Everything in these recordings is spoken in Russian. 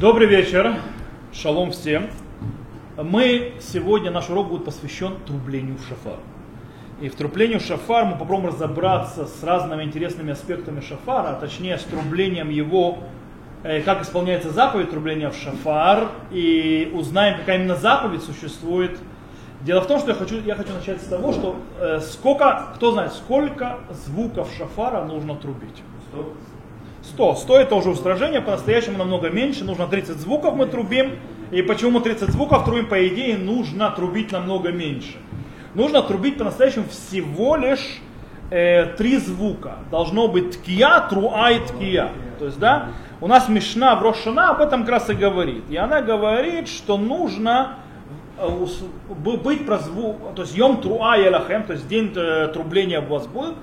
Добрый вечер, шалом всем. Мы сегодня, наш урок будет посвящен трублению в шафар. И в трублению шафар мы попробуем разобраться с разными интересными аспектами шафара, а точнее с трублением его, э, как исполняется заповедь трубления в шафар, и узнаем, какая именно заповедь существует. Дело в том, что я хочу, я хочу начать с того, что э, сколько, кто знает, сколько звуков шафара нужно трубить. 100. 100 это уже устражение, по-настоящему намного меньше, нужно 30 звуков мы трубим. И почему 30 звуков трубим, по идее, нужно трубить намного меньше. Нужно трубить по-настоящему всего лишь э, три звука. Должно быть ткия, труа и ткия. То есть, да, у нас Мишна в об этом как раз и говорит. И она говорит, что нужно э, быть про звук, то есть йом труа и элахем, то есть день э, трубления у вас будет.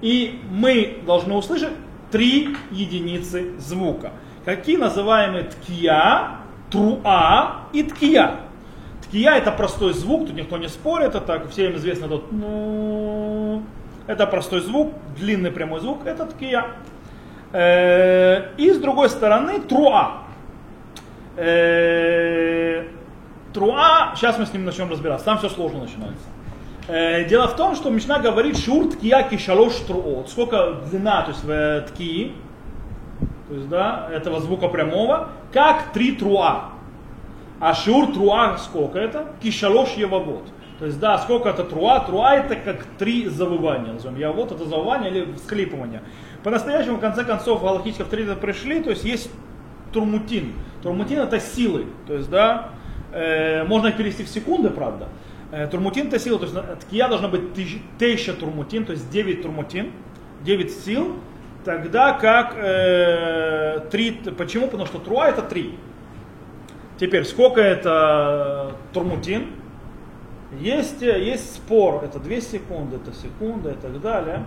И мы должны услышать три единицы звука. Какие называемые ткия, труа и ткия. Ткия это простой звук, тут никто не спорит, это всем известно тот ну, это простой звук, длинный прямой звук, это ткия. Э, и с другой стороны труа. Э, труа, сейчас мы с ним начнем разбираться, там все сложно начинается. Э, дело в том, что Мишна говорит шур ткия кишалош труот. Сколько длина, то есть э, ткии, то есть, да, этого звука прямого, как три труа. А шур труа сколько это? Кишалош евавод. То есть, да, сколько это труа? Труа это как три завывания. Назовем. Я вот это завывание или всклипывание. По-настоящему, в конце концов, галактические авторитеты пришли, то есть есть турмутин. Турмутин это силы. То есть, да, э, можно перевести в секунды, правда. Э, турмутин это сила, то есть ткия должна быть тысяча турмутин, то есть 9 турмутин, 9 сил, тогда как э, 3, почему? Потому что труа это 3. Теперь, сколько это турмутин? Есть, есть спор, это 2 секунды, это секунда и так далее.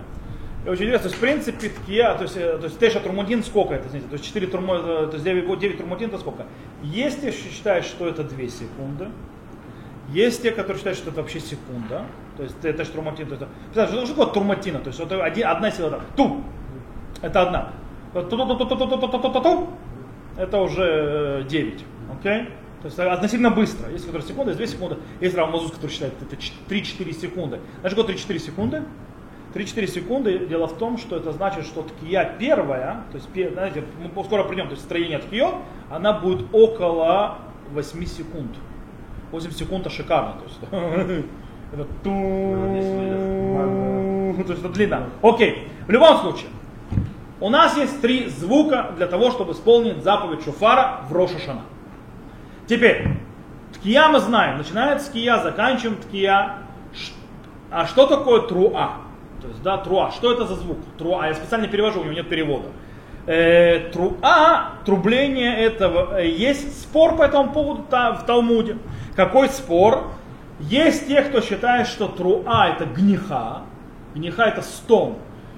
И очень интересно, то есть в принципе ткия, то есть, э, то есть теша турмутин сколько это, знаете, то есть 4 турмутин, то есть 9, 9 турмутин это сколько? Есть, если считаешь, что это 2 секунды, есть те, которые считают, что это вообще секунда. То есть это же турматин. То есть, что, такое турматина? То есть это один, одна сила так. Ту. Это одна. Это уже 9. Окей? То есть относительно быстро. Есть которые секунды, есть 2 секунды. Есть равнозус, который считает это 3-4 секунды. Знаешь, что 3-4 секунды? 3-4 секунды, дело в том, что это значит, что ткия первая, то есть, знаете, мы скоро придем, то есть строение ткио, она будет около 8 секунд. 8 секунд это шикарно. То есть, это ту... То есть это длина. Окей. В любом случае, у нас есть три звука для того, чтобы исполнить заповедь шуфара в Рошашана. Теперь, ткия мы знаем. Начинается ткия, заканчиваем ткия. А что такое труа? То есть, да, труа. Что это за звук? Труа. Я специально перевожу, у него нет перевода. Э, труа, трубление этого. Э, есть спор по этому поводу в Талмуде. Какой спор? Есть те, кто считает, что труа это гниха, гниха это стон.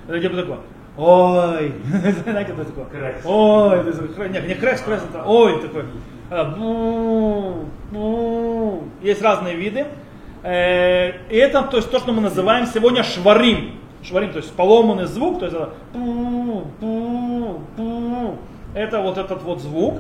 Это типа такое, ой, знаете, это такое, крэс. ой, нет, не крэс, крэс это, ой, такой, есть разные виды. Э, и это то, есть, то, что мы называем сегодня шварим. Шварим, то есть поломанный звук, то есть это, это вот этот вот звук.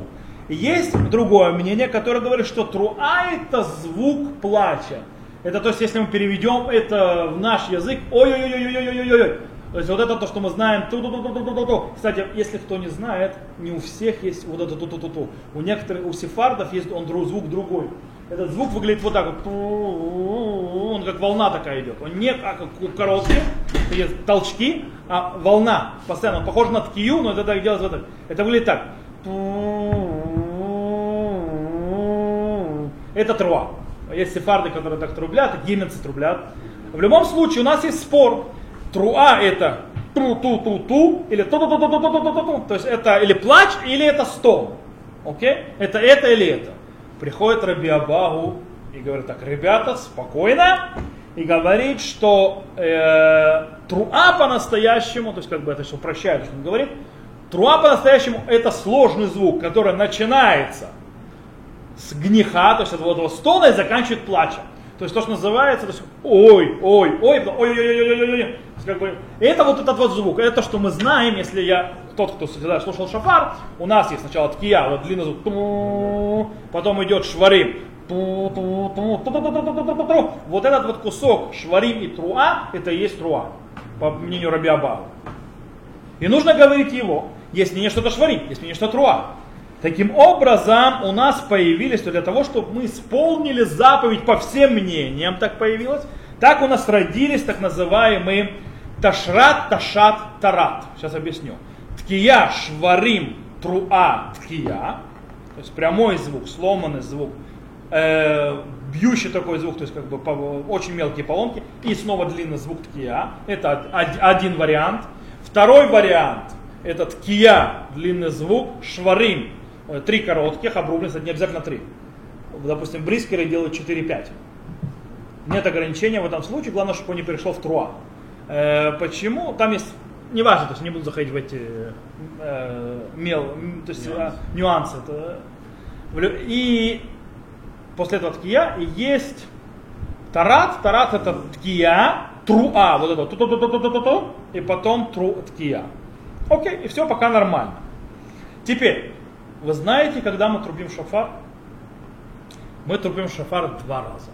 Есть другое мнение, которое говорит, что труа это звук плача. Это то есть, если мы переведем это в наш язык, ой-ой-ой-ой-ой-ой-ой. То есть вот это то, что мы знаем. Ту -ту -ту -ту -ту -ту -ту. Кстати, если кто не знает, не у всех есть вот это ту-ту-ту-ту. У некоторых, у сефардов есть он звук другой. Этот звук выглядит вот так вот. Он как волна такая идет. Он не как короткий, толчки, а волна. Постоянно. Он похож на ткию, но это так делается вот так. Это выглядит так. Это труа. Есть сефарды, которые так трублят, и гименцы трублят. В любом случае у нас есть спор. Труа это тру-ту-ту-ту или ту-ту-ту-ту-ту-ту-ту. То есть это или плач, или это стон. Окей? Это это или это. Приходит Раби Абагу и говорит так, ребята, спокойно. И говорит, что э, труа по-настоящему, то есть как бы это все упрощает, что он говорит, Труа по-настоящему это сложный звук, который начинается с гниха, то есть от вот стона и заканчивает плачем. То есть то, что называется, то есть, ой, ой, ой, ой, ой, ой, ой, ой, ой, ой. Как бы, это вот этот вот звук, это что мы знаем, если я тот, кто всегда слушал шафар, у нас есть сначала ткия, вот длинный звук, потом идет шварим, вот этот вот кусок шварим и труа, это и есть труа, по мнению Раби Абау. И нужно говорить его, если не что-то шварим, если не что труа. Таким образом, у нас появились, то для того, чтобы мы исполнили заповедь по всем мнениям, так появилось, так у нас родились так называемые ташрат, ташат, тарат. Сейчас объясню. Ткия, шварим, труа, ткия. То есть прямой звук, сломанный звук, э, бьющий такой звук, то есть как бы очень мелкие поломки, и снова длинный звук ткия. Это один вариант. Второй вариант, это ткия, длинный звук, шварим, э, три коротких, обрубленных, не обязательно три. Допустим, брискеры делают 4-5. Нет ограничения в этом случае, главное, чтобы он не перешел в труа. Э, почему? Там есть, неважно, то есть не буду заходить в эти э, мел, то есть нюансы. А, нюансы это, и после этого ткия есть тарат, тарат это ткия, труа, вот это, ту -ту -ту -ту -ту -ту -ту, и потом тру, ткия. Окей, и все пока нормально. Теперь, вы знаете, когда мы трубим шафар? Мы трубим шафар два раза.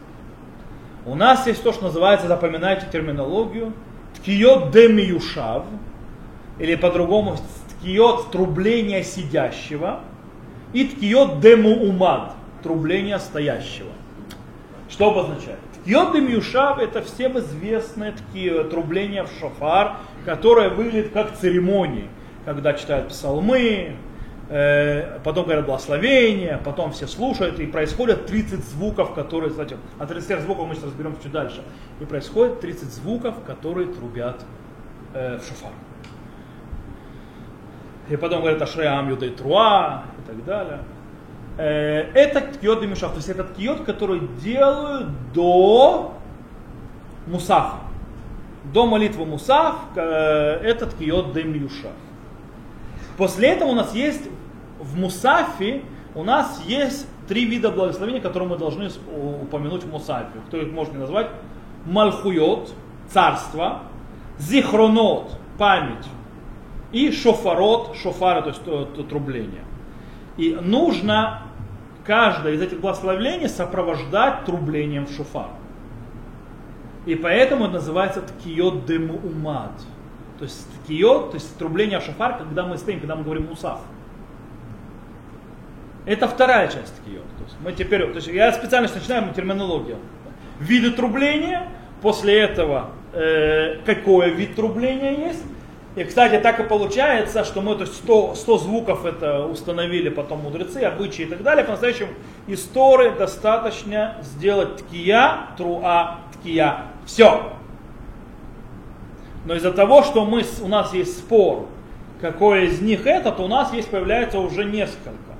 У нас есть то, что называется, запоминайте терминологию, ткиот демиюшав, или по-другому ткиот трубление сидящего, и ткиот демуумад, трубление стоящего. Что обозначает? Ткиот демиюшав это всем известное ткио, трубление в шафар, которое выглядит как церемонии, когда читают псалмы, потом говорят благословение, потом все слушают, и происходят 30 звуков, которые, кстати, от 30 звуков мы сейчас разберем чуть дальше, и происходит 30 звуков, которые трубят э, в шофар. И потом говорят Ашреам Юдей Труа и так далее. Э, это ткиот демишав, то есть это ткиот, который делают до мусафа. До молитвы мусаф, э, это ткиот демишав. После этого у нас есть в Мусафе, у нас есть три вида благословения, которые мы должны упомянуть в Мусафе. Кто их может назвать? Мальхуйот, царство, зихронот, память, и шофарот, шофары, то есть то, трубление. И нужно каждое из этих благословений сопровождать трублением в шофар. И поэтому это называется ткиот демуумад. То есть киот, то есть трубление в шафар, когда мы стоим, когда мы говорим мусав. Это вторая часть киот. То есть мы теперь, то есть я специально начинаю терминологию. Виды трубления, после этого э, какой вид трубления есть. И, кстати, так и получается, что мы то есть 100, 100 звуков это установили потом мудрецы, обычаи и так далее. По-настоящему из Торы достаточно сделать ткия, труа, ткия. Все. Но из-за того, что мы, у нас есть спор, какой из них это, то у нас есть, появляется уже несколько.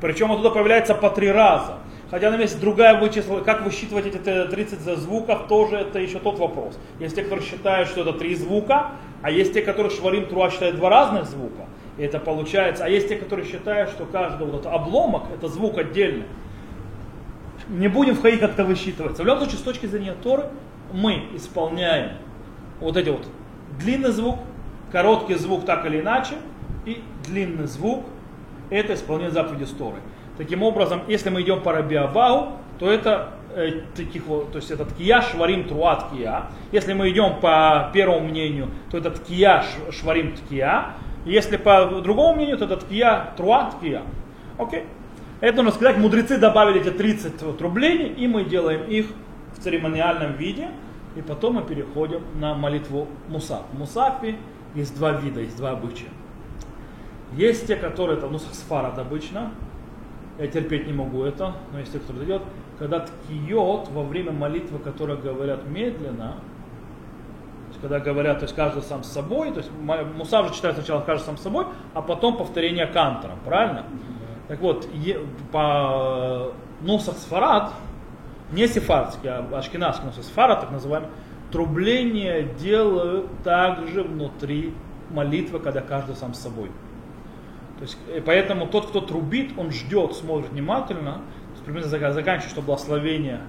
Причем оттуда появляется по три раза. Хотя там есть другая вычисление, как высчитывать эти 30 звуков, тоже это еще тот вопрос. Есть те, которые считают, что это три звука, а есть те, которые шварим труа считают два разных звука. И это получается. А есть те, которые считают, что каждый вот этот обломок это звук отдельный. Не будем входить как-то высчитываться. В любом случае, с точки зрения Торы, мы исполняем вот эти вот длинный звук, короткий звук так или иначе, и длинный звук – это исполнение заповеди Сторы. Таким образом, если мы идем по Рабиабау, то это э, таких вот, то есть это ткия, шварим, труа, ткия. Если мы идем по первому мнению, то это ткия, шварим, ткия. Если по другому мнению, то это ткия, труа, ткия. Окей? Это нужно сказать, мудрецы добавили эти 30 вот рублей, и мы делаем их в церемониальном виде. И потом мы переходим на молитву Мусаф. В Мусафе есть два вида, есть два обычая. Есть те, которые, это ну, сфарад обычно, я терпеть не могу это, но есть те, которые идет, когда ткиот во время молитвы, которые говорят медленно, то есть, когда говорят, то есть каждый сам с собой, то есть Мусав же читает сначала каждый сам с собой, а потом повторение кантором, правильно? Так вот, по Нусах Сфарад, не сефардский, а ашкенадский, но сфара, так называемый, трубление делают также внутри молитвы, когда каждый сам с собой. То есть, и поэтому тот, кто трубит, он ждет, смотрит внимательно, примерно заканчивает, что благословение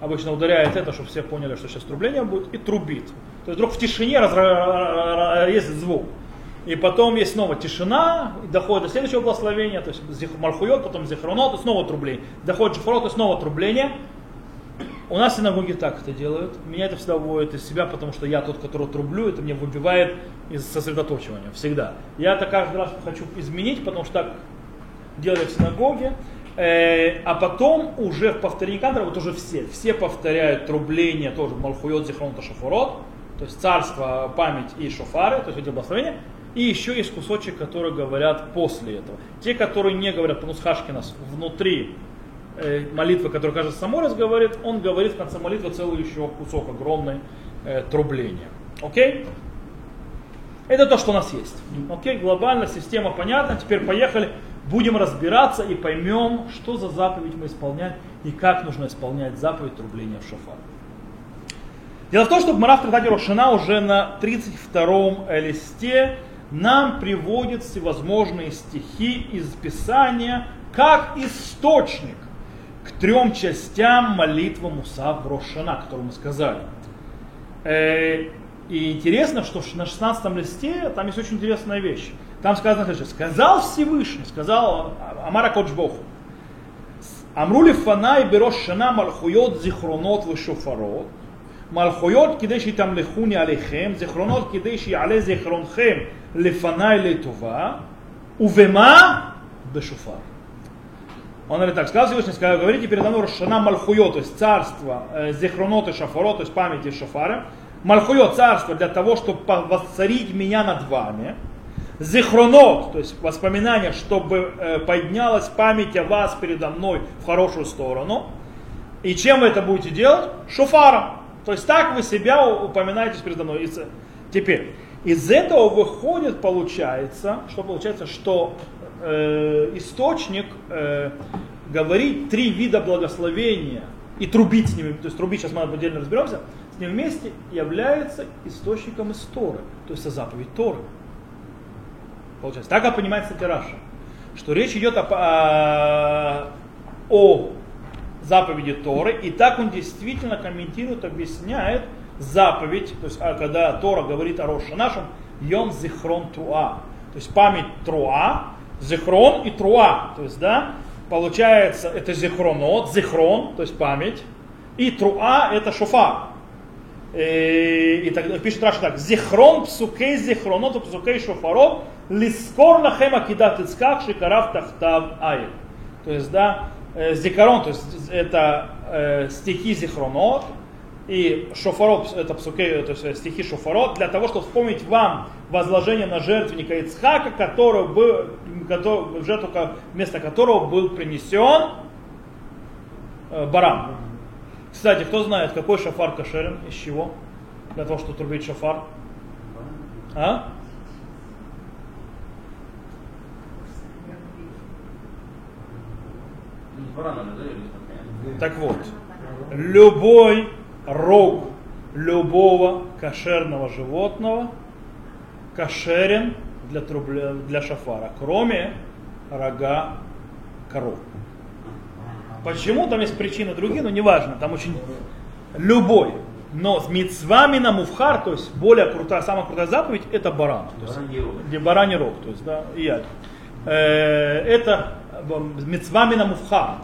обычно ударяет это, чтобы все поняли, что сейчас трубление будет, и трубит. То есть вдруг в тишине раз, есть звук. И потом есть снова тишина, доходит до следующего благословения, то есть Мархуйот, потом Зихронот, и снова трубление. Доходит Шафарот, и снова трубление. У нас в синагоге так это делают. Меня это всегда выводит из себя, потому что я тот, который трублю, это мне выбивает из сосредоточивания. Всегда. Я это каждый раз хочу изменить, потому что так делали в синагоге. Э, а потом уже в повторении кантора, вот уже все, все повторяют трубление, тоже Малхуйот, Зихрон, Шафурот, то есть царство, память и шофары, то есть эти благословения. И еще есть кусочек, которые говорят после этого. Те, которые не говорят по Нусхашкинас внутри э, молитвы, которая, кажется, само раз говорит, он говорит в конце молитвы целый еще кусок огромный э, трубления. Окей? Это то, что у нас есть. Окей, глобально система понятна. Теперь поехали будем разбираться и поймем, что за заповедь мы исполняем и как нужно исполнять заповедь трубления в шафар. Дело в том, что Гмара в Рошина уже на 32-м листе нам приводит всевозможные стихи из Писания как источник трем частям молитва Муса брошена, которую мы сказали. Э, и интересно, что на 16 листе там есть очень интересная вещь. Там сказано следующее. Сказал Всевышний, сказал Амара Коджбоху. Амрули фанай берош шана малхуйот зихронот вышофарот. Малхуйот кидеши там лихуни алихем. Зихронот кидеши але зихронхем лифанай литува. Увема бешофар. Он говорит так, сказал Всевышний, сказал, говорите передо мной Рошана Мальхуйот, то есть царство, э, зихронот и шафарот, то есть памяти шафары. Мальхуйот царство для того, чтобы воцарить меня над вами зихронот, то есть воспоминания, чтобы э, поднялась память о вас передо мной в хорошую сторону. И чем вы это будете делать? Шуфаром. То есть так вы себя упоминаете передо мной. Теперь, из этого выходит, получается, что получается, что э, источник э, говорит три вида благословения и трубить с ними, то есть трубить, сейчас мы отдельно разберемся, с ним вместе является источником истории, то есть заповедь Торы. Получается. Так понимается Раша, что речь идет о, о, о заповеди Торы, и так он действительно комментирует, объясняет заповедь, то есть а, когда Тора говорит о Роше нашем, Йом Зихрон Труа, то есть память Труа, Зихрон и Труа, то есть, да, получается, это Зихронот, Зихрон, то есть память, и Труа это Шофар. И, и так, пишет Раша так, Зихрон псукей зихронот псукей шофарот Лискор лахем акидат ицкак шикарав тахтав ай. То есть, да, э, зикарон, то есть это э, стихи зихронот, и шофарот, это псуке, то есть стихи шофарот, для того, чтобы вспомнить вам возложение на жертвенника Ицхака, который был, который, жертву, вместо которого был принесен э, баран. Кстати, кто знает, какой шафар кошерен, из чего? Для того, чтобы трубить шафар. А? Так вот, любой рог любого кошерного животного кошерен для, трубля, для шафара, кроме рога коров. Почему? Там есть причины другие, но неважно, там очень любой. Но с мицвами на муфхар, то есть более крутая, самая крутая заповедь, это баран. Где бараний рог, то есть, да, и яд. Э, это мецвами на муфхар.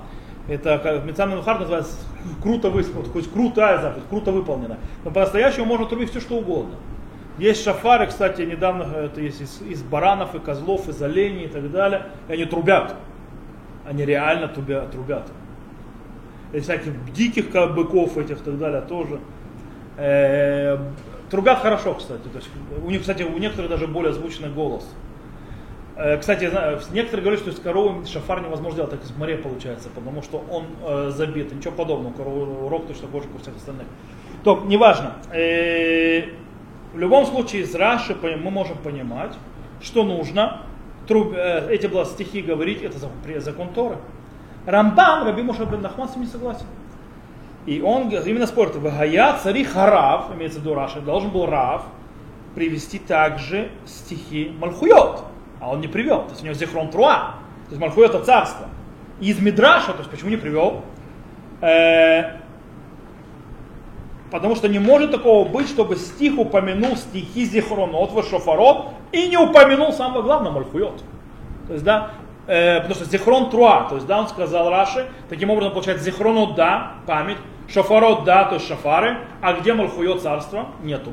Это мецвами на муфхар называется круто выполнено, хоть крутая заповедь, круто выполнена. Но по-настоящему можно трубить все что угодно. Есть шафары, кстати, недавно это есть из, из баранов и козлов, из оленей и так далее. И они трубят. Они реально трубят. трубят. И всяких диких быков этих и так далее тоже. Э, трубят хорошо, кстати. То есть, у них, кстати, у некоторых даже более звучный голос. Э, кстати, некоторые говорят, что из коровы шафар невозможно делать, так из море получается, потому что он э, забит. Ничего подобного, корову рог точно больше, как у всех остальных. То, неважно. Э, в любом случае, из Раши мы можем понимать, что нужно труб, э, эти стихи говорить, это закон Торы. Рамбам, Раби Моша бен Нахман с ним не согласен. И он именно спорит, Вагая цари Харав, имеется в виду Раши, должен был Рав привести также стихи Мальхуйот а он не привел. То есть у него зихрон труа, то есть Мальхуй это царство. И из Мидраша, то есть почему не привел? Э, потому что не может такого быть, чтобы стих упомянул стихи зихронот, шофарот и не упомянул самого главного Мальхуйот. То есть, да, э, потому что Зихрон Труа, то есть, да, он сказал Раши, таким образом получается Зихрону да, память, Шафарот да, то есть шафары, а где Мальхуйот царство? Нету.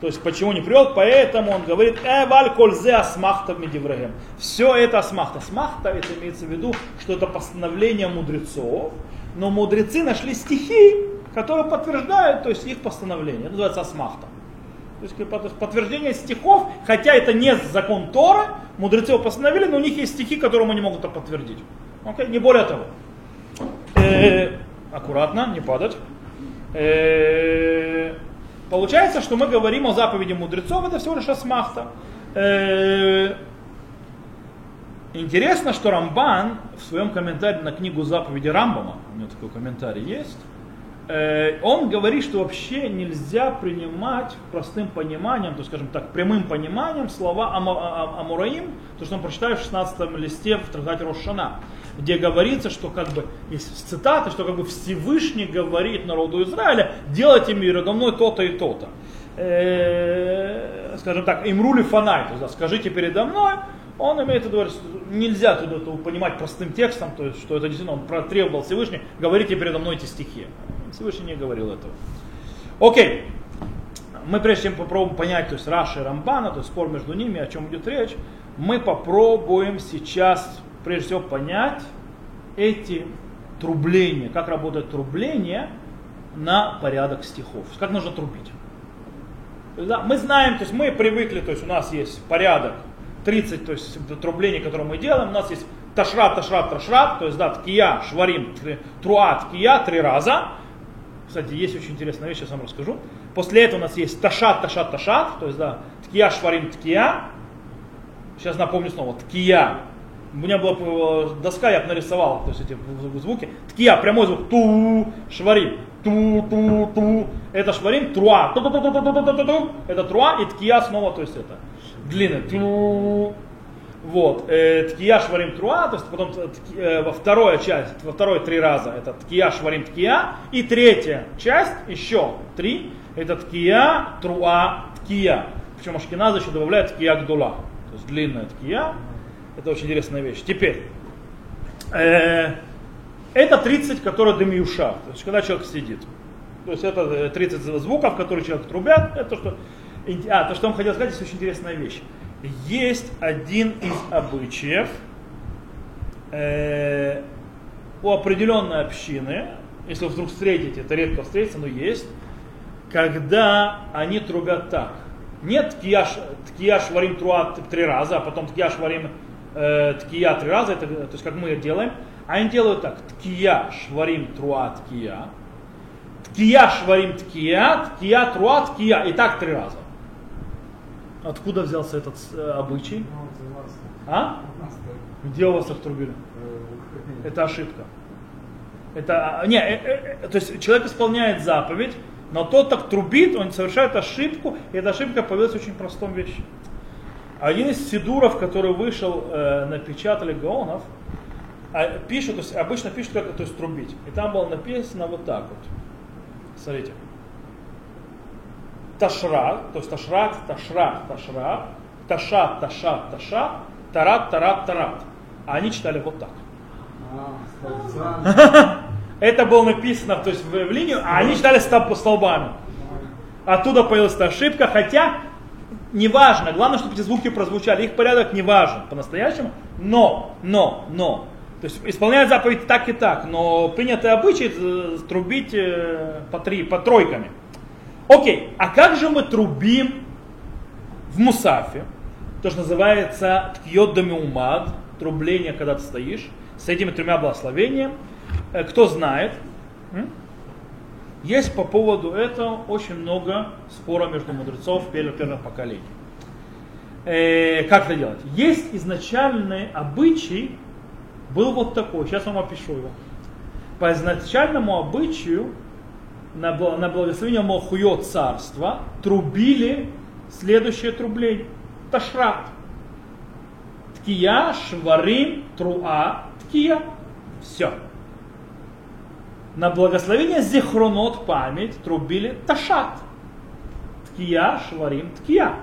То есть почему не привел? Поэтому он говорит, э, валь кользе асмахта медиврагем. Все это асмахта. Асмахта, это имеется в виду, что это постановление мудрецов, но мудрецы нашли стихи, которые подтверждают, то есть их постановление. Это называется асмахта. То есть подтверждение стихов, хотя это не закон Тора, мудрецы его постановили, но у них есть стихи, которые они могут это подтвердить. Okay? Не более того. Э, аккуратно, не падать. Э, получается, что мы говорим о заповеди мудрецов, это всего лишь асмахта. Э, интересно, что Рамбан в своем комментарии на книгу заповеди Рамбама, у него такой комментарий есть, Э, он говорит, что вообще нельзя принимать простым пониманием, то скажем так, прямым пониманием слова Амураим, то, что он прочитает в 16 листе в трактате Рошана, где говорится, что как бы, есть цитаты, что как бы Всевышний говорит народу Израиля, делайте передо мной то-то и то-то. Э, скажем так, имрули фанай, то есть, скажите передо мной, он имеет в виду, нельзя туда это понимать простым текстом, то есть, что это действительно он протребовал Всевышний, говорите передо мной эти стихи. Всевышний не говорил этого. Окей. Мы прежде чем попробуем понять, то есть Раши и Рамбана, то есть спор между ними, о чем идет речь, мы попробуем сейчас прежде всего понять эти трубления, как работает трубление на порядок стихов, как нужно трубить. да, мы знаем, то есть мы привыкли, то есть у нас есть порядок 30, то есть трублений, которые мы делаем, у нас есть ташрат, ташрат, ташрат, то есть да, ткия, шварим, труат, ткия три раза, кстати, есть очень интересная вещь, я сам расскажу. После этого у нас есть ташат, ташат, ташат, то есть, да, ткия, шварим, ткия. Сейчас напомню снова, ткия. У меня была э, доска, я бы нарисовал, то есть эти звуки. Ткия, прямой звук, ту, шварим, ту, ту, ту. Это шварим, труа, ту, ту, ту, ту, ту, ту, ту, ту. Это труа и ткия снова, то есть это длинный, ту, вот. Э, ткия шварим труа, то есть потом э, во вторая часть, во второй три раза это ткия шварим ткия. И третья часть, еще три, это ткия труа ткия. Причем Ашкиназа еще добавляет ткия гдула. То есть длинная ткия. Это очень интересная вещь. Теперь. Э, это 30, которые демиуша, то есть когда человек сидит. То есть это 30 э, звуков, которые человек трубят. Это то, что... А, то, что он хотел сказать, здесь очень интересная вещь есть один из обычаев э, у определенной общины, если вы вдруг встретите, это редко встретится, но есть, когда они трубят так. Нет ткияш, ткияш варим труа три раза, а потом ткияш варим э, ткия три раза, это, то есть как мы делаем. А они делают так, ткияш варим труа ткия, ткияш варим ткия, ткия труа ткия, и так три раза. Откуда взялся этот э, обычай? А? Где у вас их трубили? Это ошибка. Это, а, не, э, э, э, то есть человек исполняет заповедь, но тот так трубит, он совершает ошибку, и эта ошибка появилась в очень простом вещи. Один из сидуров, который вышел, э, напечатали Гаонов, а, пишут, то есть обычно пишут, как то есть трубить. И там было написано вот так вот. Смотрите ташра, то есть ташрак, ташрак, ташрак, ташат, ташат, ташат, тарат, тарат, тарат. А они читали вот так. Это было написано то есть, в, в линию, а они читали столб, столбами. Оттуда появилась эта ошибка, хотя неважно, главное, чтобы эти звуки прозвучали, их порядок не важен по-настоящему, но, но, но, то есть исполняют заповедь так и так, но принятый обычай э, трубить э, по, три, по тройками. Окей, а как же мы трубим в мусафе? То, что называется ткиот домиумад, трубление, когда ты стоишь, с этими тремя благословениями. Э, кто знает, есть по поводу этого очень много спора между мудрецов первых, поколений. Э, как это делать? Есть изначальный обычай, был вот такой, сейчас вам опишу его. По изначальному обычаю на, на благословение Мохуё царства трубили следующее трубление. Ташрат. Ткия, шварим, труа, ткия. Все. На благословение зихронот память трубили ташат. Ткия, шварим, ткия.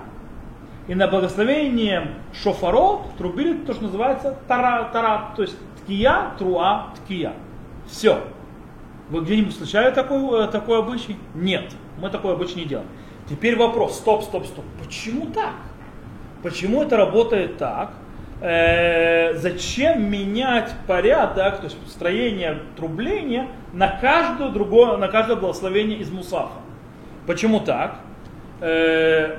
И на благословение шофарот трубили то, что называется тара, тара, то есть ткия, труа, ткия. Все. Вы где-нибудь встречали такой, э, такой обычай? Нет, мы такой обычай не делаем. Теперь вопрос, стоп, стоп, стоп. Почему так? Почему это работает так? Э, зачем менять порядок, то есть строение трубления на каждое другое, на каждое благословение из мусафа? Почему так? Э,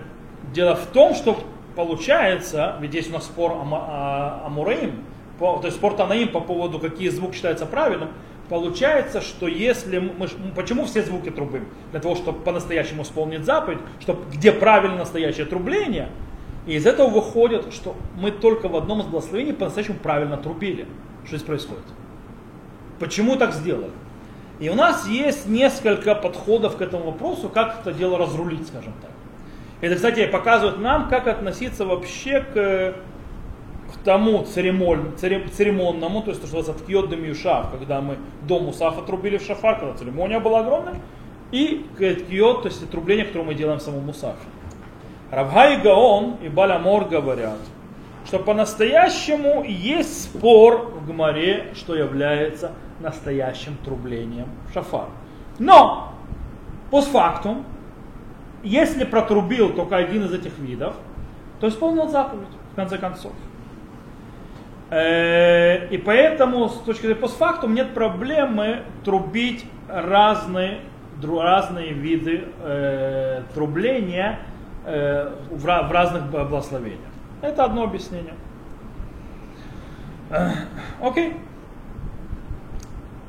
дело в том, что получается, ведь есть у нас спор о, о, Мураим, то есть спор Танаим по поводу, какие звук считается правильным, получается, что если мы, почему все звуки трубы? Для того, чтобы по-настоящему исполнить заповедь, чтобы где правильно настоящее трубление, и из этого выходит, что мы только в одном из благословений по-настоящему правильно трубили. Что здесь происходит? Почему так сделали? И у нас есть несколько подходов к этому вопросу, как это дело разрулить, скажем так. Это, кстати, показывает нам, как относиться вообще к к тому церемон, церемонному, то есть то, что называется ткиот демиюшав, когда мы дом Мусафа трубили в шафар, когда церемония была огромная, и к ткиот, то есть трубление, которое мы делаем в самом. Равга и Гаон и Балямор говорят, что по-настоящему есть спор в Гмаре, что является настоящим трублением шафар. Но, постфактум, если протрубил только один из этих видов, то исполнил заповедь, в конце концов. Э, и поэтому с точки зрения постфактум нет проблемы трубить разные, разные виды э, трубления в, в разных благословениях. Это одно объяснение. Э, окей.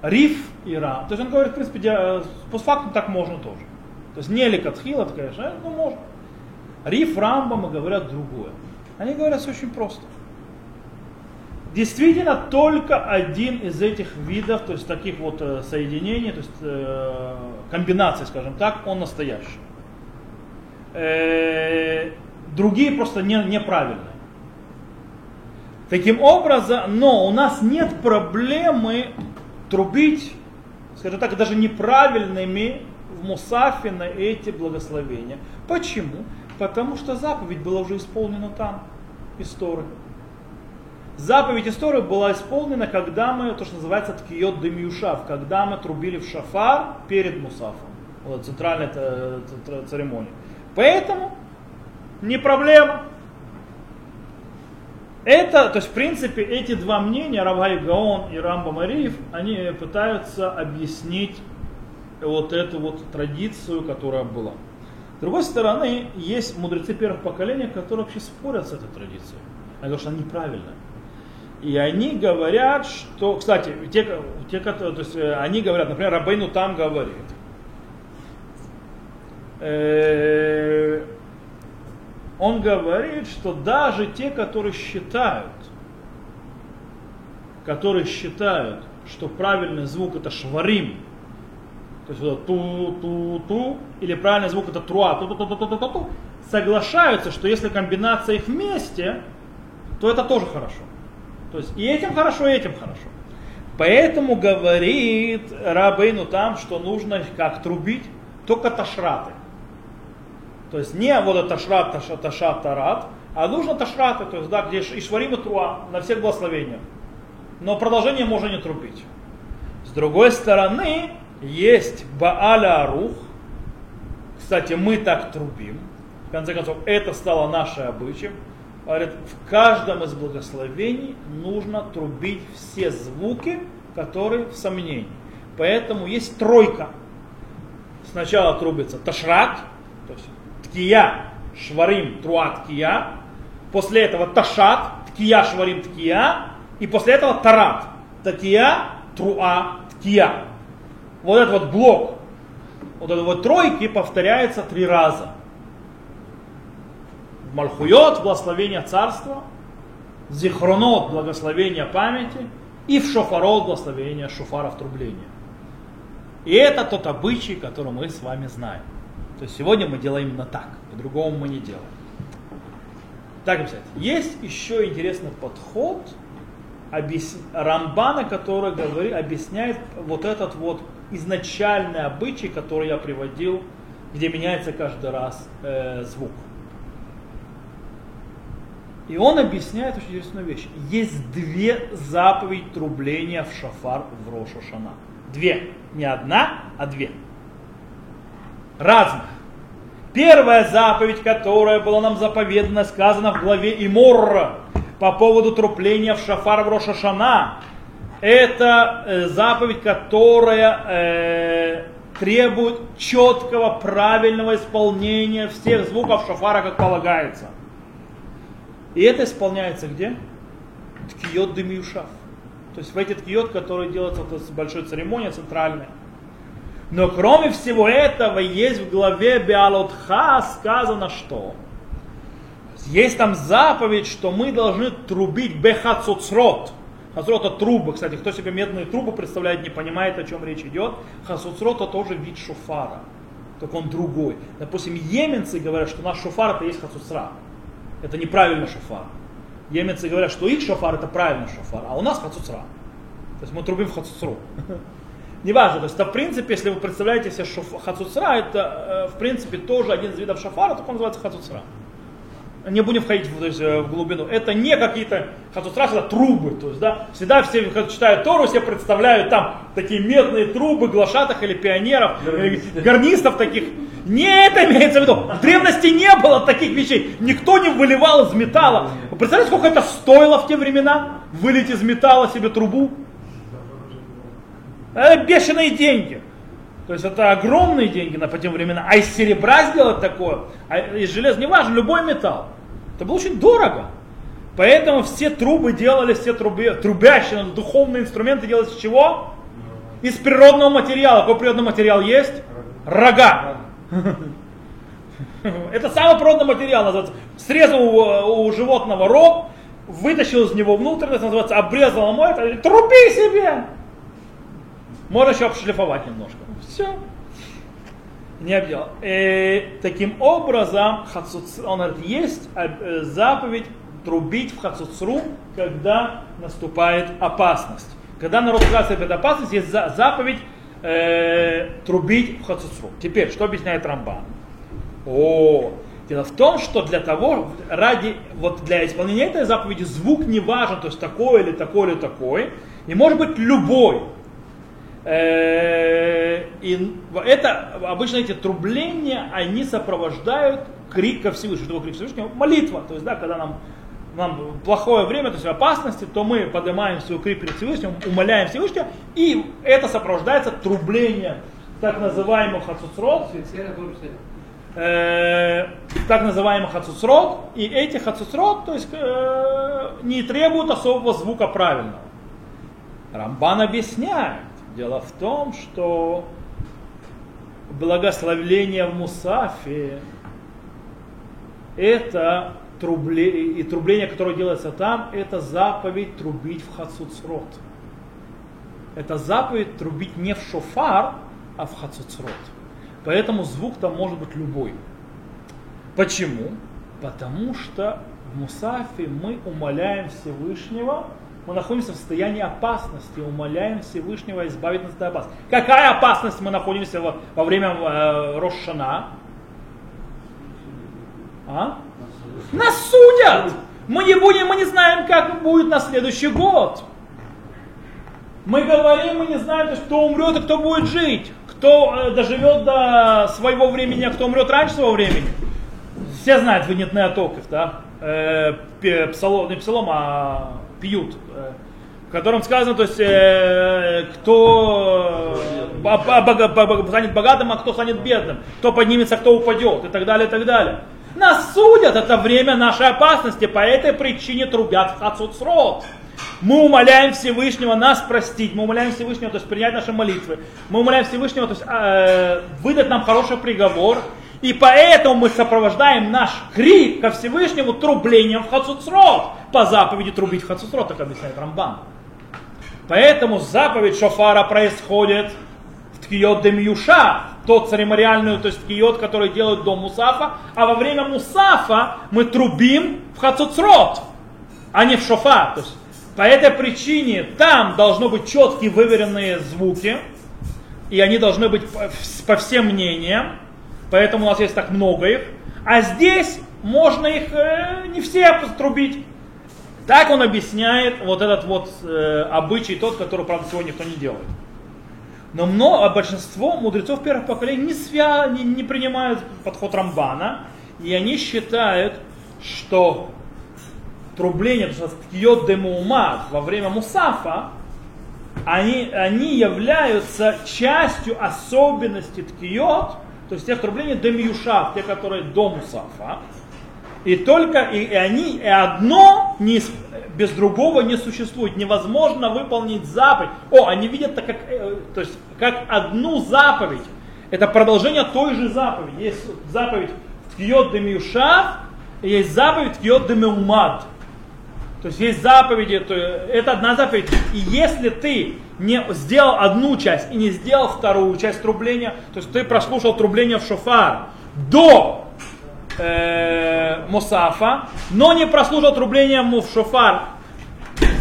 Риф и Ра. То есть он говорит, в принципе, постфактум так можно тоже. То есть не ликатхил, это, конечно, ну можно. Риф, Рамбам говорят другое. Они говорят очень просто действительно только один из этих видов, то есть таких вот э, соединений, то есть э, комбинаций, скажем так, он настоящий. Э, другие просто не, неправильные. Таким образом, но у нас нет проблемы трубить, скажем так, даже неправильными в Мусафе на эти благословения. Почему? Потому что заповедь была уже исполнена там, история. Заповедь истории была исполнена, когда мы, то, что называется ткиот демюшав, когда мы трубили в шафар перед мусафом, вот, центральной церемонии. Поэтому не проблема. Это, то есть в принципе эти два мнения, Равгай Гаон и Рамба Мариев, они пытаются объяснить вот эту вот традицию, которая была. С другой стороны, есть мудрецы первых поколения, которые вообще спорят с этой традицией. Они говорят, что она неправильная. И они говорят, что, кстати, те, те то есть, э, они говорят, например, Рабейну там говорит, э, он говорит, что даже те, которые считают, которые считают, что правильный звук это шварим, то есть вот ту-ту-ту, или правильный звук это труа, ту-ту-ту-ту-ту-ту, соглашаются, что если комбинация их вместе, то это тоже хорошо. То есть и этим хорошо, и этим хорошо. Поэтому говорит Рабейну там, что нужно как трубить, только ташраты. То есть не вот это ташрат, ташат, ташат, тарат, а нужно ташраты, то есть да, где и шварим и труа на всех благословениях. Но продолжение можно не трубить. С другой стороны, есть Бааля Арух. Кстати, мы так трубим. В конце концов, это стало нашей обычаем говорит, в каждом из благословений нужно трубить все звуки, которые в сомнении. Поэтому есть тройка. Сначала трубится ташрат, то есть ткия, шварим, труа, ткия. После этого ташат, ткия, шварим, ткия. И после этого тарат, ткия, труа, ткия. Вот этот вот блок, вот этой вот тройки повторяется три раза Мальхуйот, благословение царства, Зихронот, благословение памяти, и в Шофарот, благословение шофаров трубления. И это тот обычай, который мы с вами знаем. То есть сегодня мы делаем именно так, по-другому мы не делаем. Так объяснять. Есть еще интересный подход объяс... Рамбана, который говорит, объясняет вот этот вот изначальный обычай, который я приводил, где меняется каждый раз э, звук. И он объясняет очень интересную вещь. Есть две заповеди трубления в шафар в Рошашана. Две. Не одна, а две. Разных. Первая заповедь, которая была нам заповедана, сказана в главе Иморра по поводу трупления в шафар в Рошашана, это э, заповедь, которая э, требует четкого, правильного исполнения всех звуков шафара, как полагается. И это исполняется где? Ткиот Демиюшав. То есть в эти ткиот, которые делаются вот с большой церемонией центральной. Но кроме всего этого, есть в главе Биалотха сказано что? Есть там заповедь, что мы должны трубить бехацуцрот. Хасрот это трубы. Кстати, кто себе медные трубы представляет, не понимает, о чем речь идет. Хасуцрот это тоже вид шуфара. Только он другой. Допустим, йеменцы говорят, что наш шуфар это есть хацуцра. Это неправильно шофар. Емецы говорят, что их шофар это правильный шофар, а у нас хацуцра. То есть мы трубим в хацуцру. Неважно, то есть это в принципе, если вы представляете себе шоф, хацуцра, это э, в принципе тоже один из видов шофара, только он называется хацуцра. Не будем входить в, есть, э, в глубину. Это не какие-то хацуцра, это трубы. То есть, да, всегда все, когда читают Тору, себе представляют там такие медные трубы глашатых или пионеров, гарнистов, гарнистов таких. Не это имеется в виду. В древности не было таких вещей. Никто не выливал из металла. Вы представляете, сколько это стоило в те времена? Вылить из металла себе трубу? Это бешеные деньги. То есть это огромные деньги на по тем временам. А из серебра сделать такое, а из железа, неважно, любой металл. Это было очень дорого. Поэтому все трубы делались, все трубы, трубящие, духовные инструменты делались из чего? Из природного материала. Какой природный материал есть? Рога. Это самый природный материал называется. Срезал у, животного рог, вытащил из него внутренность, называется, обрезал ему это, труби себе. Можно еще обшлифовать немножко. Все. Не обделал. И, э, таким образом, он говорит, есть э, заповедь трубить в хацуцру, когда наступает опасность. Когда народ перед опасность, есть заповедь э, трубить в хацуцру. Теперь, что объясняет Рамбан? О, дело в том, что для того, ради, вот для исполнения этой заповеди звук не важен, то есть такой или такой или такой, и может быть любой. Э, и это обычно эти трубления, они сопровождают крик ко Всевышнему. Что крик Всевышнего? Молитва. То есть, да, когда нам нам плохое время, то есть опасности, то мы поднимаем свой крик перед Всевышним, умоляем Всевышнего, и это сопровождается трублением так называемых хацуцрот, э, так называемых хацуцрот, и эти хацуцрот, то есть э, не требуют особого звука правильного. Рамбан объясняет, дело в том, что благословление в Мусафе это трубле, и трубление, которое делается там, это заповедь трубить в хацуцрот. Это заповедь трубить не в шофар, а в хацуцрот. Поэтому звук там может быть любой. Почему? Потому что в Мусафе мы умоляем Всевышнего, мы находимся в состоянии опасности, умоляем Всевышнего избавить нас от опасности. Какая опасность мы находимся во, во время э, Рошана? А? Нас судят. Мы не будем, мы не знаем, как будет на следующий год. Мы говорим, мы не знаем, кто умрет и кто будет жить. Кто э, доживет до своего времени, а кто умрет раньше своего времени. Все знают в Нетнеатоков, да? Э, псалом, не псалом, а пьют. Э, в котором сказано, то есть, э, кто э, станет богатым, а кто станет бедным, кто поднимется, кто упадет, и так далее, и так далее. Нас судят, это время нашей опасности, по этой причине трубят в Хацуцрот. Мы умоляем Всевышнего нас простить, мы умоляем Всевышнего, то есть принять наши молитвы. Мы умоляем Всевышнего, то есть э, выдать нам хороший приговор. И поэтому мы сопровождаем наш крик ко Всевышнему трублением в Хацуцрот. По заповеди трубить в Хацуцрот, так объясняет Рамбан. Поэтому заповедь шофара происходит в Ткиот Демьюша, тот церемониальный, то есть киот, который делают до Мусафа, а во время Мусафа мы трубим в Хацуцрот, а не в шофа. То есть по этой причине там должны быть четкие выверенные звуки, и они должны быть по всем мнениям, поэтому у нас есть так много их. А здесь можно их э, не все трубить. Так он объясняет вот этот вот э, обычай, тот, который, правда, сегодня никто не делает. Но много, а большинство мудрецов первых поколений не, свя, не, не принимают подход Рамбана, и они считают, что трубление, что ткиот демуумат во время мусафа, они, они являются частью особенности ткиот, то есть тех трублений демиюшав, те, которые до мусафа. И только и, и они, и одно не, без другого не существует. Невозможно выполнить заповедь. О, они видят это как, э, то есть, как одну заповедь. Это продолжение той же заповеди. Есть заповедь Ткиот Демиюша, и есть заповедь Ткиот Демеумад. То есть есть заповеди, то это одна заповедь. И если ты не сделал одну часть и не сделал вторую часть трубления, то есть ты прослушал трубление в шофар до э, Мусафа, но не трубление в шофар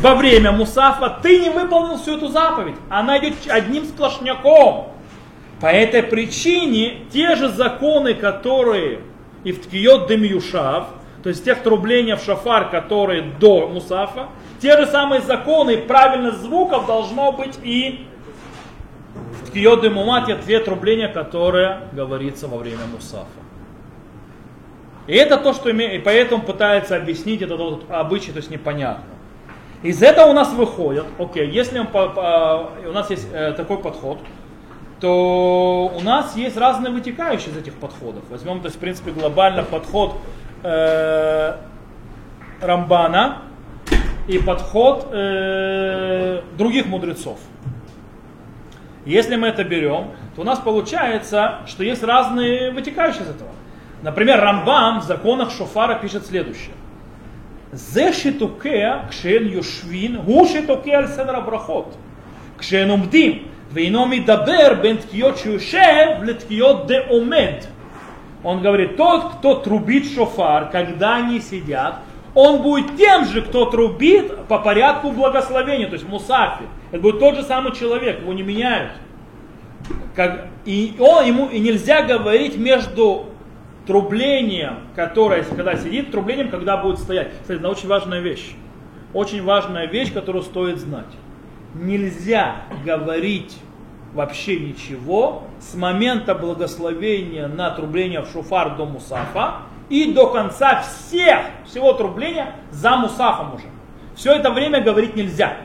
во время Мусафа, ты не выполнил всю эту заповедь. Она идет одним сплошняком. По этой причине те же законы, которые и в Ткиот Демиюшав, то есть тех трубления в шафар, которые до Мусафа, те же самые законы и правильность звуков должно быть и в Ткиот Демумат, те трубления, которые говорится во время Мусафа. И это то, что имеет, и поэтому пытается объяснить этот вот обычай, то есть непонятно. Из этого у нас выходит, окей, если по, у нас есть э, такой подход, то у нас есть разные вытекающие из этих подходов. Возьмем, то есть, в принципе, глобально подход э, Рамбана и подход э, других мудрецов. Если мы это берем, то у нас получается, что есть разные вытекающие из этого. Например, Рамбам в законах Шофара пишет следующее. זה שתוקע כשאין יושבין, הוא שתוקע על סדר הברכות. כשאין עומדים, ואינו מדבר בין תקיעות שיושב לתקיעות דעומד. Он говорит, тот, кто трубит шофар, когда они сидят, он будет тем же, кто трубит по порядку благословения, то есть мусафи. Это будет тот же самый человек, его не меняют. Как, и, он, ему, и нельзя говорить между трублением, которое, когда сидит, трублением, когда будет стоять. Кстати, это очень важная вещь. Очень важная вещь, которую стоит знать. Нельзя говорить вообще ничего с момента благословения на трубление в шуфар до мусафа и до конца всех, всего трубления за мусафом уже. Все это время говорить нельзя.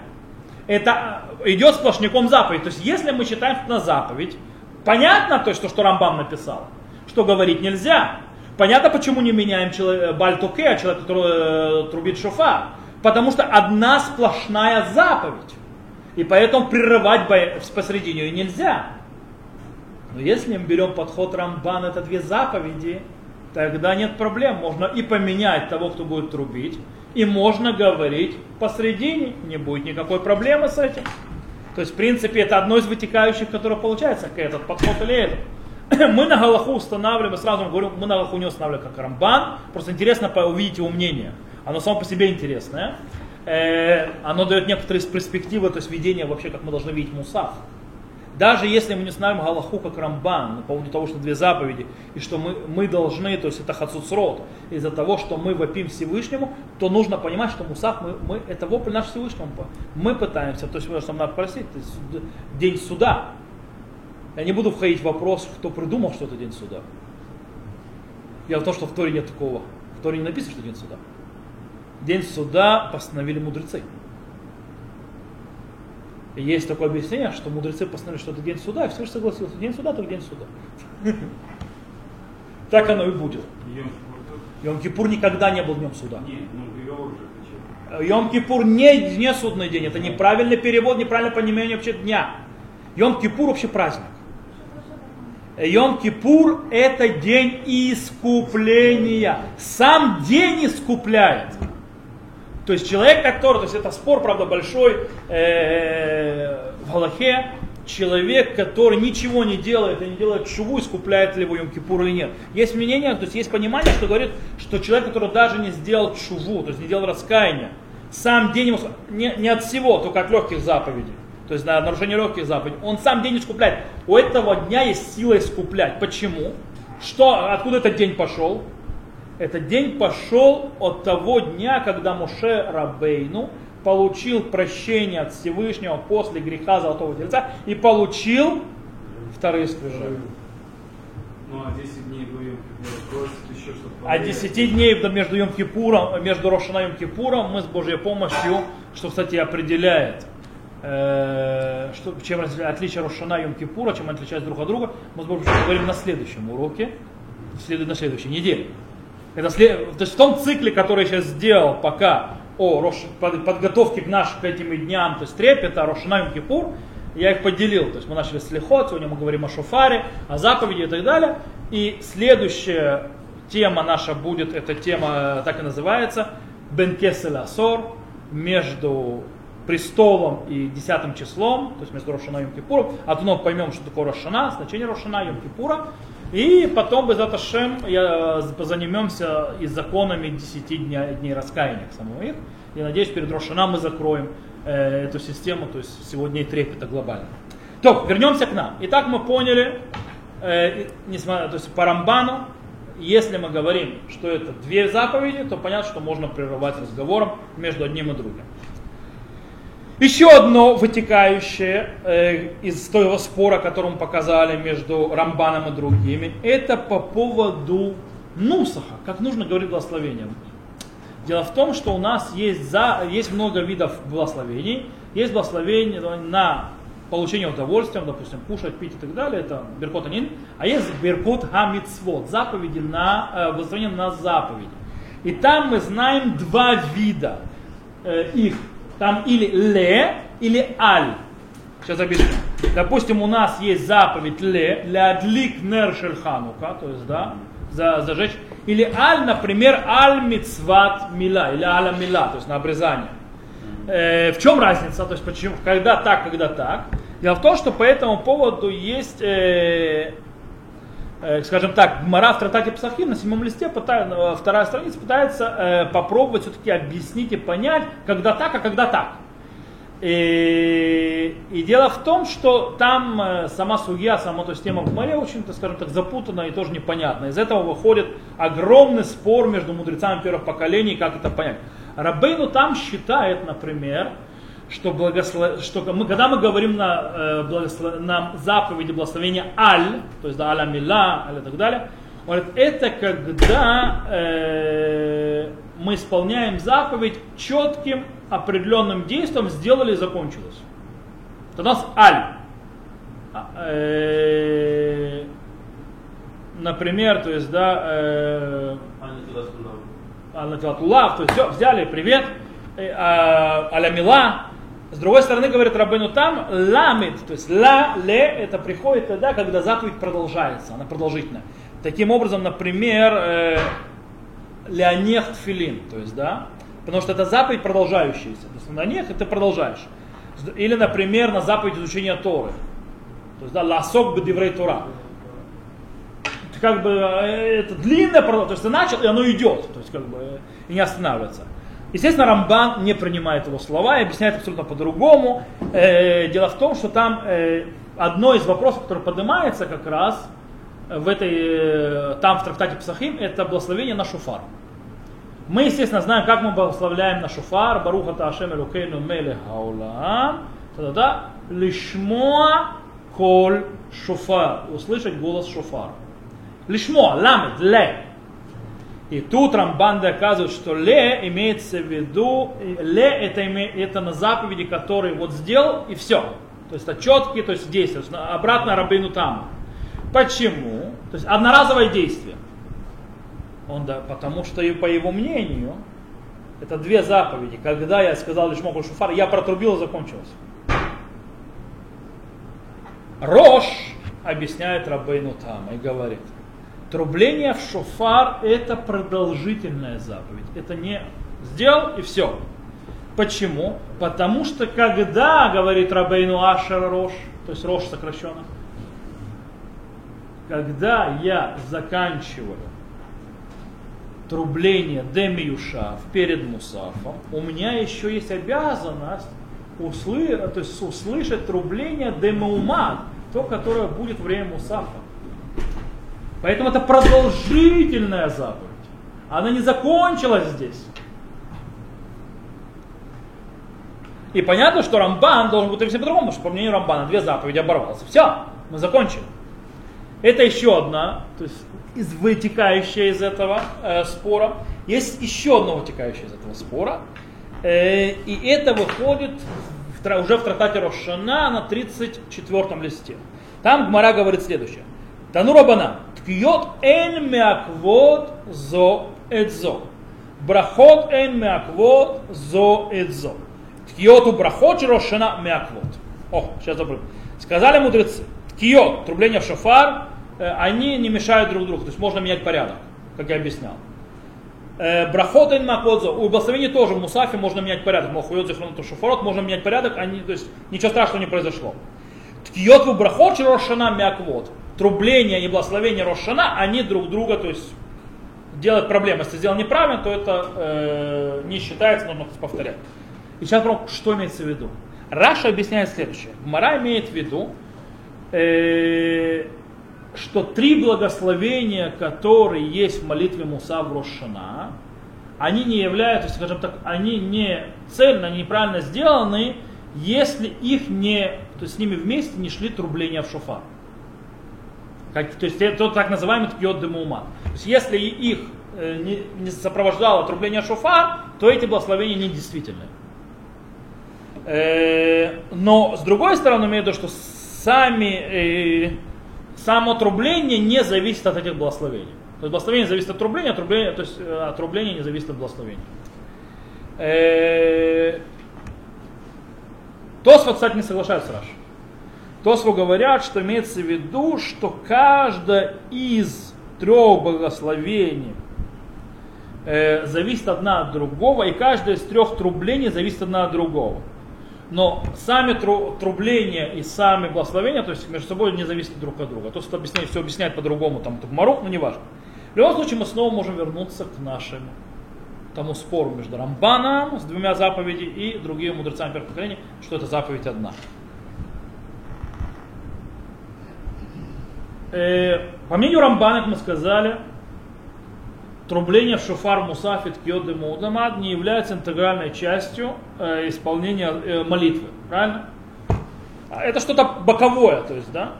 Это идет сплошняком заповедь. То есть если мы читаем на заповедь, понятно то, что, что Рамбам написал что говорить нельзя. Понятно, почему не меняем человек, бальтуке, а человек, который э, трубит шофа. Потому что одна сплошная заповедь. И поэтому прерывать посредине ее нельзя. Но если мы берем подход Рамбан, это две заповеди, тогда нет проблем. Можно и поменять того, кто будет трубить, и можно говорить посредине, не будет никакой проблемы с этим. То есть, в принципе, это одно из вытекающих, которое получается, этот подход или этот. мы на Галаху устанавливаем, сразу говорю, мы на Галаху не устанавливаем как Рамбан, просто интересно увидеть его мнение. Оно само по себе интересное. Э, оно дает некоторые перспективы, то есть видение вообще, как мы должны видеть Мусав. Даже если мы не знаем Галаху как Рамбан по поводу того, что две заповеди, и что мы, мы должны, то есть это Хацуцрот, из-за того, что мы вопим Всевышнему, то нужно понимать, что Мусав, мы, мы, это вопль наш Всевышнему. Мы пытаемся, то есть что нам надо просить, день суда, я не буду входить в вопрос, кто придумал, что это день суда. Я в том, что в Торе нет такого. В Торе не написано, что день суда. День суда постановили мудрецы. И есть такое объяснение, что мудрецы постановили, что это день суда, и все же согласился. День суда, так день суда. Так оно и будет. Йом-Кипур никогда не был днем суда. Йом-Кипур не, не судный день, это неправильный перевод, неправильное понимание вообще дня. Йом-Кипур вообще праздник. Йом-Кипур это день искупления. Сам день искупляет. То есть человек, который, то есть это спор, правда, большой э, в Галахе, человек, который ничего не делает и не делает шуву, искупляет ли его Йом-Кипур или нет. Есть мнение, то есть есть понимание, что говорит, что человек, который даже не сделал шуву, то есть не делал раскаяния, сам день не, не от всего, только от легких заповедей то есть на нарушение легких заповедей, он сам день искупляет. У этого дня есть сила искуплять. Почему? Что, откуда этот день пошел? Этот день пошел от того дня, когда Моше Рабейну получил прощение от Всевышнего после греха Золотого Тельца и получил вторые скрижали. Ну, а 10 дней до Йом просит еще что-то. А 10 дней между Йом Кипуром, между Рошана и Йом Кипуром мы с Божьей помощью, что, кстати, определяет, э, что, чем отличие Рошана и Йом Кипура, чем они отличаются друг от друга, мы с Божьей помощью поговорим на следующем уроке, на следующей неделе. Это след... То есть в том цикле, который я сейчас сделал пока о Рош... подготовке к нашим к этим дням, то есть трепета, Рошана Йом Кипур, я их поделил. То есть мы начали с лихот, сегодня мы говорим о шофаре, о заповеди и так далее. И следующая тема наша будет, эта тема так и называется, Бенкесель Асор, между престолом и десятым числом, то есть между Рошана и Йом-Кипуром. Мы поймем, что такое Рошана, значение Рошана, Йом-Кипура. И потом, без Аташем, я позанимемся и законами 10 дней, дней раскаяния самого их. Я надеюсь, перед Рошана мы закроем э, эту систему, то есть сегодня и трепета глобально. То, вернемся к нам. Итак, мы поняли, э, несмотря, то есть по Рамбану, если мы говорим, что это две заповеди, то понятно, что можно прерывать разговором между одним и другим. Еще одно вытекающее э, из того спора, который мы показали между Рамбаном и другими, это по поводу Нусаха, как нужно говорить благословением. Дело в том, что у нас есть, за, есть много видов благословений. Есть благословение на получение удовольствия, допустим, кушать, пить и так далее, это Беркот Анин. А есть Беркот Хамицвод, заповеди на, э, благословение на заповеди. И там мы знаем два вида э, их. Там или ле, или аль. Сейчас объясню. Допустим, у нас есть заповедь ле, ля длик нер шельханука, то есть, да, за, зажечь. Или аль, например, аль мицват мила, или аля мила, то есть на обрезание. Э, в чем разница? То есть почему, когда так, когда так? Дело в том, что по этому поводу есть, э, скажем так, Мара в Тратате Псахим на седьмом листе, э, вторая страница пытается э, попробовать все-таки объяснить и понять, когда так, а когда так. И, и дело в том, что там э, сама судья, сама то тема в море очень, так скажем так, запутана и тоже непонятна. Из этого выходит огромный спор между мудрецами первых поколений, как это понять. Рабейну там считает, например, что, благослов... что мы, когда мы говорим на, э, благослов... на заповеди благословения аль, то есть да, аля мила, аль и так далее, он говорит, это когда э, мы исполняем заповедь четким определенным действием сделали и закончилось. Это у нас аль. А, э, например, то есть, да, э, Аль-Натилатулав, то есть все, взяли, привет, э, а, Алямила. С другой стороны, говорит Рабыну там, ламит, то есть ла, ле, это приходит тогда, когда заповедь продолжается, она продолжительная. Таким образом, например, э, Леонех Тфилин, то есть, да, Потому что это заповедь продолжающаяся. То есть на них ты продолжаешь. Или, например, на заповедь изучения Торы. То есть, да, ласок бедеврей Тора. Как бы э, это длинное, то есть ты начал, и оно идет. То есть, как бы, э, и не останавливается. Естественно, Рамбан не принимает его слова и объясняет абсолютно по-другому. Э, дело в том, что там э, одно из вопросов, который поднимается как раз в этой, э, там в трактате Псахим, это благословение на шуфар. Мы, естественно, знаем, как мы благословляем на шуфар. Баруха Ашем Элукейну Меле Хаулам. Тогда лишмоа коль шуфар. Услышать голос шуфар. Лишмоа, ламет, ле. И тут Рамбан доказывает, что ле имеется в виду, ле это, это на заповеди, которые вот сделал и все. То есть это четкие, то есть действия. Обратно рабину там. Почему? То есть одноразовое действие. Он, да, потому что, по его мнению, это две заповеди. Когда я сказал лишь могу шуфар, я протрубил и закончилось. Рош объясняет Рабейну там и говорит, трубление в шофар это продолжительная заповедь. Это не сделал и все. Почему? Потому что когда, говорит Рабейну Ашер Рош, то есть Рош сокращенно, когда я заканчиваю трубление демиюшав перед мусафом, у меня еще есть обязанность услы, то есть услышать трубление демаумат, то, которое будет время мусафа. Поэтому это продолжительная заповедь. Она не закончилась здесь. И понятно, что Рамбан должен быть все по-другому, потому что по мнению Рамбана две заповеди оборвался. Все, мы закончили. Это еще одна, то есть из, вытекающая из этого э, спора. Есть еще одно вытекающее из этого спора. Э, и это выходит в, уже в трактате Рошана на 34 листе. Там Гмара говорит следующее. Тану Рабана. Ткьет эн мяквот зо эдзо. Брахот эн мяквот зо эдзо. Ткиоту брахот рошана мяквот. О, сейчас забыл. Сказали мудрецы, ткиот, трубление в шофар, э, они не мешают друг другу. То есть можно менять порядок, как я объяснял. Э, брахот ин маквотзо. У благословений тоже в мусафе можно менять порядок. Мохуйот зихронуту шофарот можно менять порядок, они, то есть ничего страшного не произошло. Ткиот в брахот рошана мяквот. Трубление и благословение Рошана, они друг друга, то есть делают проблемы. Если сделал неправильно, то это э, не считается, нужно повторять. И сейчас про что имеется в виду. Раша объясняет следующее. Мара имеет в виду, э, что три благословения, которые есть в молитве Муса в Рошана, они не являются, скажем так, они не цельно, неправильно сделаны, если их не, то есть с ними вместе не шли трубления в шофар. Как, то есть это так называемый ткиот демума. То есть если их э, не, не сопровождало трубление шофар, то эти благословения не действительны. Э, но с другой стороны, имею в виду, что сами, э, само трубление не зависит от этих благословений. То есть благословение зависит от трубления, трубление, то есть э, от трубления не зависит от благословения. Тосфот, кстати, не соглашается с Рашей. Тосфу говорят, что имеется в виду, что каждое из трех благословений э, зависит одна от другого, и каждое из трех трублений зависит одна от другого но сами трубления и сами благословения, то есть между собой не зависят друг от друга. То, что объясняет, все объясняет по-другому, там, Мару, но не важно. В любом случае мы снова можем вернуться к нашему тому спору между Рамбаном с двумя заповедями и другими мудрецами первого поколения, что это заповедь одна. Э, по мнению Рамбана, как мы сказали, трубление в шофар мусафит кьоды мудамад не является интегральной частью э, исполнения э, молитвы. Правильно? А это что-то боковое, то есть, да?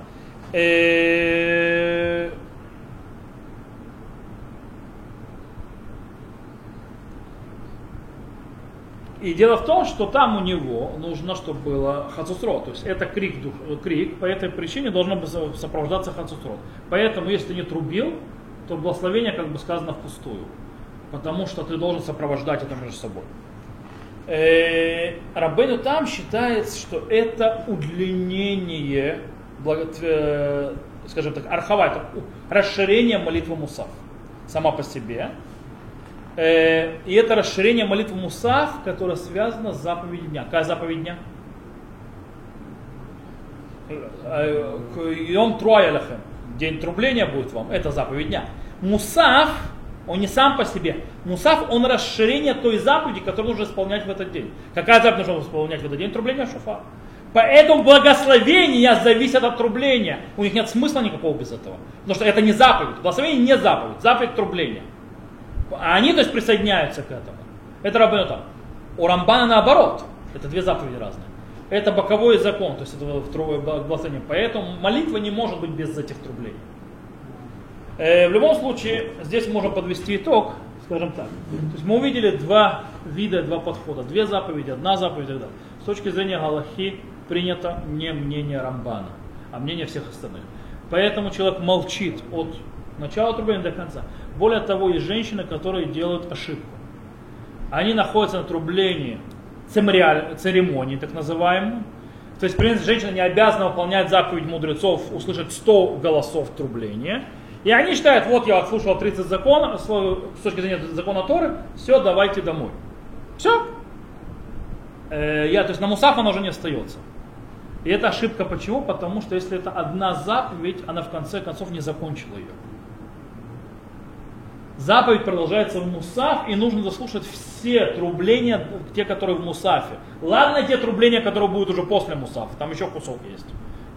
Э, и дело в том, что там у него нужно, чтобы было хацусрот. То есть это крик, крик, по этой причине должно сопровождаться хацусрот. Поэтому, если не трубил, то благословение, как бы сказано, впустую. Потому что ты должен сопровождать это между собой. Э, Раббену там считается, что это удлинение, э, скажем так, архава, это расширение молитвы Мусав сама по себе. Э, и это расширение молитвы Мусав, которое связано с заповедью дня. Какая заповедь дня? Йом Труайалахем день трубления будет вам, это заповедь дня. Мусаф, он не сам по себе. Мусаф, он расширение той заповеди, которую нужно исполнять в этот день. Какая заповедь нужно исполнять в этот день? Трубление шуфа. Поэтому благословения зависят от трубления. У них нет смысла никакого без этого. Потому что это не заповедь. Благословение не заповедь. Заповедь трубления. А они, то есть, присоединяются к этому. Это Раббану там. У Рамбана наоборот. Это две заповеди разные это боковой закон, то есть это второе благословение. Поэтому молитва не может быть без этих трублений. Э, в любом случае, здесь можно подвести итог, скажем так. То есть мы увидели два вида, два подхода. Две заповеди, одна заповедь и так далее. С точки зрения Галахи принято не мнение Рамбана, а мнение всех остальных. Поэтому человек молчит от начала трубления до конца. Более того, есть женщины, которые делают ошибку. Они находятся на трублении церемонии, так называемой. То есть, в принципе, женщина не обязана выполнять заповедь мудрецов, услышать 100 голосов трубления. И они считают, вот я отслушал 30 законов, с точки зрения закона Торы, все, давайте домой. Все. Э, я, то есть на Мусаф она уже не остается. И это ошибка почему? Потому что если это одна заповедь, она в конце концов не закончила ее. Заповедь продолжается в Мусаф, и нужно заслушать все трубления, те, которые в Мусафе. Ладно, те трубления, которые будут уже после Мусафа, там еще кусок есть.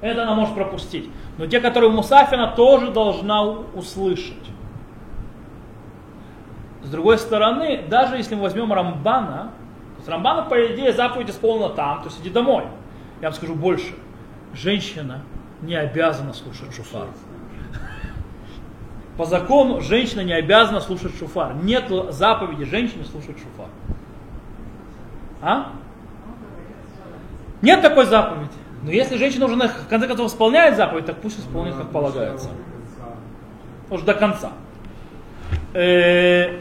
Это она может пропустить. Но те, которые в Мусафе, она тоже должна услышать. С другой стороны, даже если мы возьмем Рамбана, то есть Рамбана, по идее, заповедь исполнена там, то есть иди домой. Я вам скажу больше. Женщина не обязана слушать шуфар. По закону женщина не обязана слушать шуфар. Нет заповеди женщине слушать шуфар. А? Нет такой заповеди. Но если женщина уже в конце концов исполняет заповедь, так пусть исполнит как полагается. Уж до конца. Э,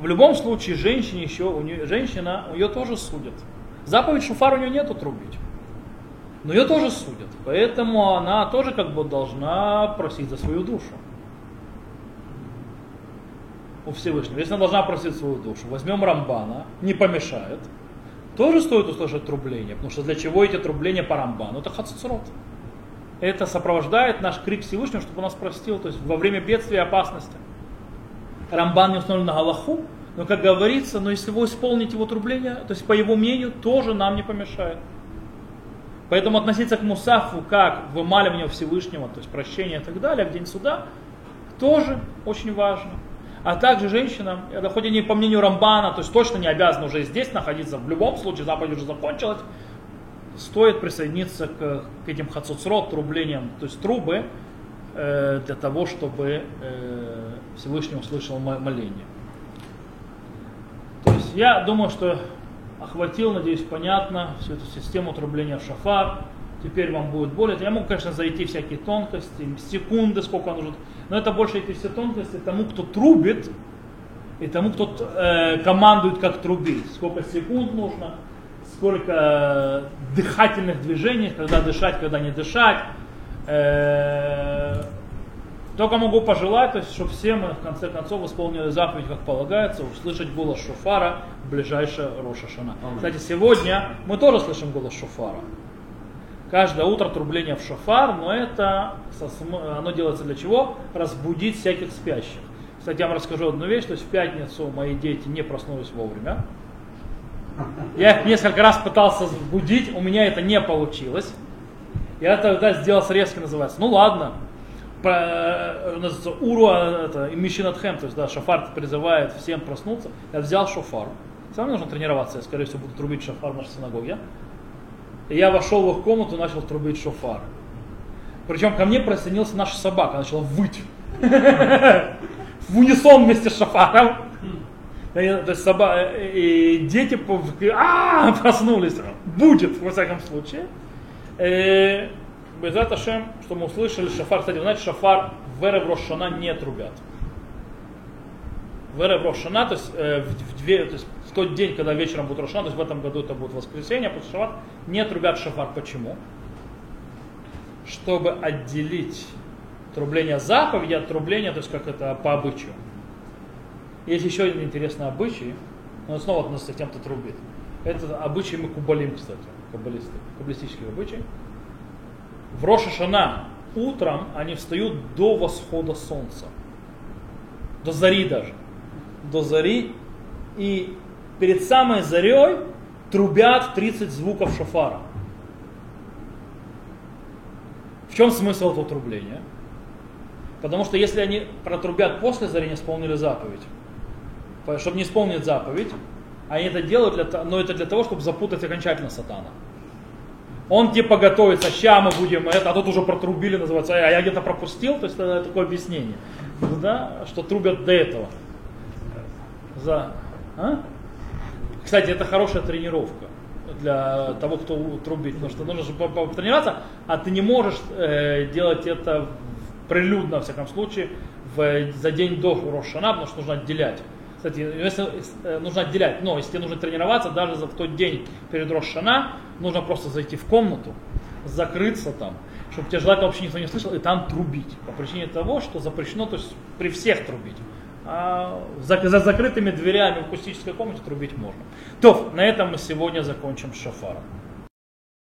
в любом случае, женщине еще, у нее, женщина, ее тоже судят. Заповедь шуфар у нее нету трубить. Но ее тоже судят. Поэтому она тоже как бы должна просить за свою душу. У Всевышнего. Если она должна просить свою душу, возьмем Рамбана, не помешает, тоже стоит услышать трубление. Потому что для чего эти трубления по Рамбану? Это хацуцрот. Это сопровождает наш крик Всевышнего, чтобы он нас простил, то есть во время бедствия и опасности. Рамбан не установлен на Галаху, но, как говорится, но если вы исполните его трубление, то есть по его мнению, тоже нам не помешает. Поэтому относиться к Мусафу как вымаливанию Всевышнего, то есть прощение и так далее, в день суда, тоже очень важно. А также женщина, это хоть и не по мнению Рамбана, то есть точно не обязана уже здесь находиться, в любом случае заповедь уже закончилась, стоит присоединиться к, к этим хацуцрот, трублениям, то есть трубы, э, для того, чтобы э, Всевышний услышал моление. То есть я думаю, что охватил, надеюсь, понятно всю эту систему трубления в шафар. Теперь вам будет более. Я могу, конечно, зайти всякие тонкости, секунды, сколько нужно. Но это больше эти все тонкости тому, кто трубит, и тому, кто э, командует, как трубить. Сколько секунд нужно, сколько дыхательных движений, когда дышать, когда не дышать. Э, только могу пожелать, то есть, чтобы все мы в конце концов исполнили заповедь, как полагается, услышать голос шофара в ближайшее Роша Шана. Кстати, сегодня мы тоже слышим голос шофара. Каждое утро трубление в шофар, но это оно делается для чего? Разбудить всяких спящих. Кстати, я вам расскажу одну вещь, то есть в пятницу мои дети не проснулись вовремя. Я их несколько раз пытался будить, у меня это не получилось. Я тогда сделал срезки, называется. Ну ладно, Э, Уруа, это Мишинатхем, то есть да, шафар призывает всем проснуться. Я взял. Все равно нужно тренироваться, я скорее всего буду трубить шофар в нашей синагоге. И я вошел в их комнату и начал трубить шофар. Причем ко мне присоединился наша собака, начала выть. В унисон вместе с шофаром. То есть собака, и дети а, проснулись. Будет, во всяком случае. Безат Ашем, что мы услышали, шафар, кстати, знаете, шафар в Эрев Рошана не трубят. В Эрев Рошана, то есть, э, в, в, две, то есть в тот день, когда вечером будет Рошана, то есть в этом году это будет воскресенье, после шафар, не трубят шафар. Почему? Чтобы отделить трубление заповеди от трубления, то есть как это по обычаю. Есть еще один интересный обычай, но снова относится к тем, кто трубит. Это обычай мы кубалим, кстати, каббалисты, каббалистический обычай в Рошашана утром они встают до восхода солнца. До зари даже. До зари. И перед самой зарей трубят 30 звуков шафара. В чем смысл этого трубления? Потому что если они протрубят после зари, не исполнили заповедь, чтобы не исполнить заповедь, они это делают, для, но это для того, чтобы запутать окончательно сатана. Он типа готовится, ща мы будем это, а тут уже протрубили, называется, а я где-то пропустил, то есть это такое объяснение, да, что трубят до этого. За, а? Кстати, это хорошая тренировка для того, кто трубит, потому что нужно же потренироваться, а ты не можешь э, делать это прилюдно, во всяком случае, в, за день до Рошана, потому что нужно отделять. Кстати, если э, нужно отделять, но если тебе нужно тренироваться, даже за тот день перед Рошана, нужно просто зайти в комнату, закрыться там, чтобы тебя желательно вообще никто не слышал, и там трубить. По причине того, что запрещено, то есть при всех трубить. А за, за закрытыми дверями в акустической комнате трубить можно. То, на этом мы сегодня закончим шафаром.